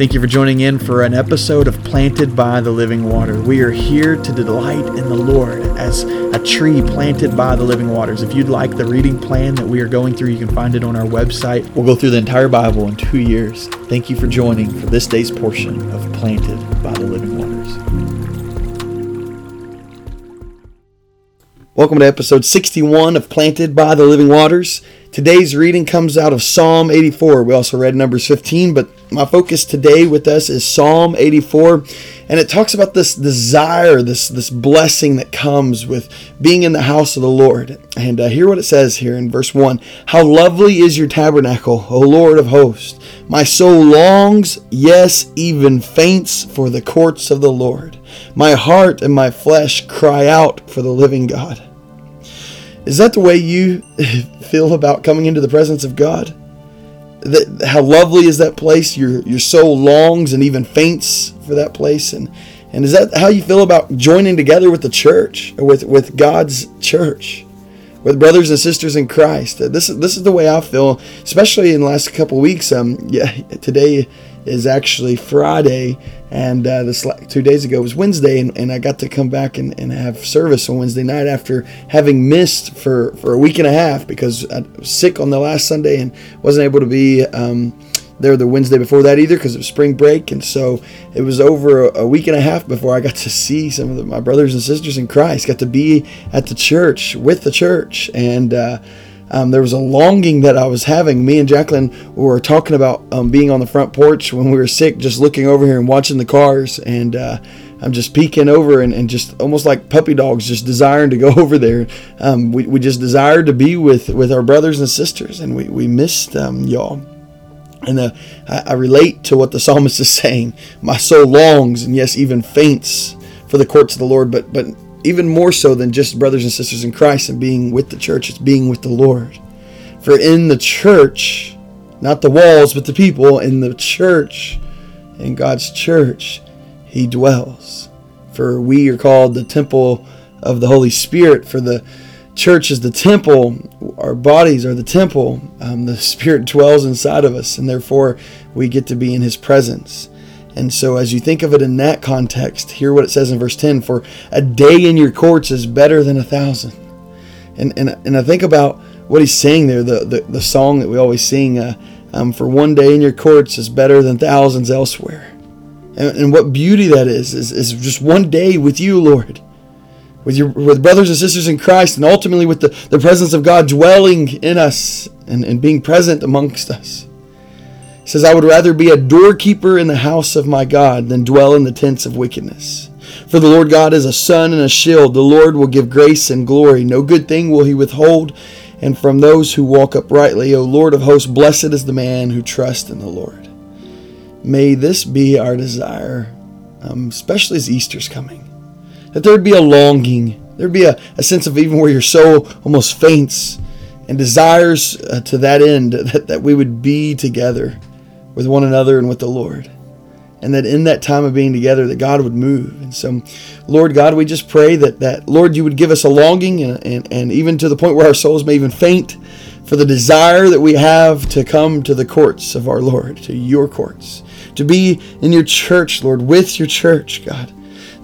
Thank you for joining in for an episode of Planted by the Living Water. We are here to delight in the Lord as a tree planted by the living waters. If you'd like the reading plan that we are going through, you can find it on our website. We'll go through the entire Bible in two years. Thank you for joining for this day's portion of Planted by the Living Waters. Welcome to episode 61 of Planted by the Living Waters. Today's reading comes out of Psalm 84. We also read Numbers 15, but my focus today with us is Psalm 84, and it talks about this desire, this this blessing that comes with being in the house of the Lord. And uh, hear what it says here in verse 1 How lovely is your tabernacle, O Lord of hosts! My soul longs, yes, even faints for the courts of the Lord. My heart and my flesh cry out for the living God. Is that the way you feel about coming into the presence of God? That, how lovely is that place? Your your soul longs and even faints for that place. And and is that how you feel about joining together with the church, with with God's church, with brothers and sisters in Christ? This is this is the way I feel, especially in the last couple weeks. Um, yeah, today is actually Friday, and uh, this two days ago was Wednesday, and, and I got to come back and, and have service on Wednesday night after having missed for, for a week and a half because I was sick on the last Sunday and wasn't able to be um, there the Wednesday before that either because it was spring break, and so it was over a, week and a half before I got to see some of the, my brothers and sisters in Christ, got to be at the church with the church, and. Uh, um, there was a longing that I was having. Me and Jacqueline were talking about um, being on the front porch when we were sick, just looking over here and watching the cars. And uh, I'm just peeking over and, and, just almost like puppy dogs, just desiring to go over there. Um, we, we just desired to be with, with our brothers and sisters, and we, we missed y'all. And uh, I, I relate to what the psalmist is saying. My soul longs, and yes, even faints for the courts of the Lord. But but even more so than just brothers and sisters in Christ and being with the church, it's being with the Lord. For in the church, not the walls, but the people, in the church, in God's church, He dwells. For we are called the temple of the Holy Spirit, for the church is the temple, our bodies are the temple. Um, the Spirit dwells inside of us, and therefore we get to be in His presence. And so, as you think of it in that context, hear what it says in verse 10 For a day in your courts is better than a thousand. And, and, and I think about what he's saying there, the, the, the song that we always sing, uh, um, For one day in your courts is better than thousands elsewhere. And, and what beauty that is, is, is just one day with you, Lord. With your with brothers and sisters in Christ, and ultimately with the, the presence of God dwelling in us and, and being present amongst us says, I would rather be a doorkeeper in the house of my God than dwell in the tents of wickedness. For the Lord God is a sun and a shield. The Lord will give grace and glory. No good thing will he withhold. And from those who walk uprightly, O Lord of hosts, blessed is the man who trusts in the Lord. May this be our desire, um, especially as Easter's coming. That there would be a longing, there'd be a, a sense of even where your soul almost faints and desires uh, to that end that, that we would be together with one another and with the Lord. And that in that time of being together, that God would move. And so, Lord God, we just pray that, that Lord, you would give us a longing and, and, and even to the point where our souls may even faint for the desire that we have to come to the courts of our Lord, to your courts, to be in your church, Lord, with your church, God.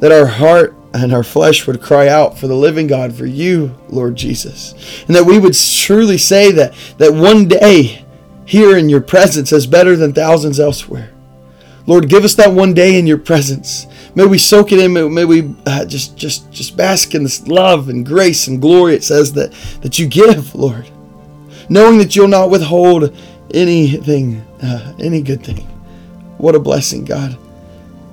That our heart and our flesh would cry out for the living God, for you, Lord Jesus. And that we would truly say that, that one day, here in your presence is better than thousands elsewhere. Lord, give us that one day in your presence. May we soak it in. May, may we uh, just, just, just bask in this love and grace and glory. It says that that you give, Lord, knowing that you'll not withhold anything, uh, any good thing. What a blessing, God.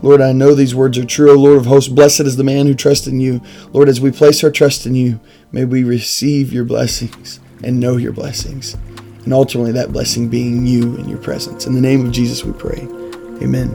Lord, I know these words are true. O Lord of hosts, blessed is the man who trusts in you. Lord, as we place our trust in you, may we receive your blessings and know your blessings and ultimately that blessing being you in your presence. In the name of Jesus, we pray. Amen.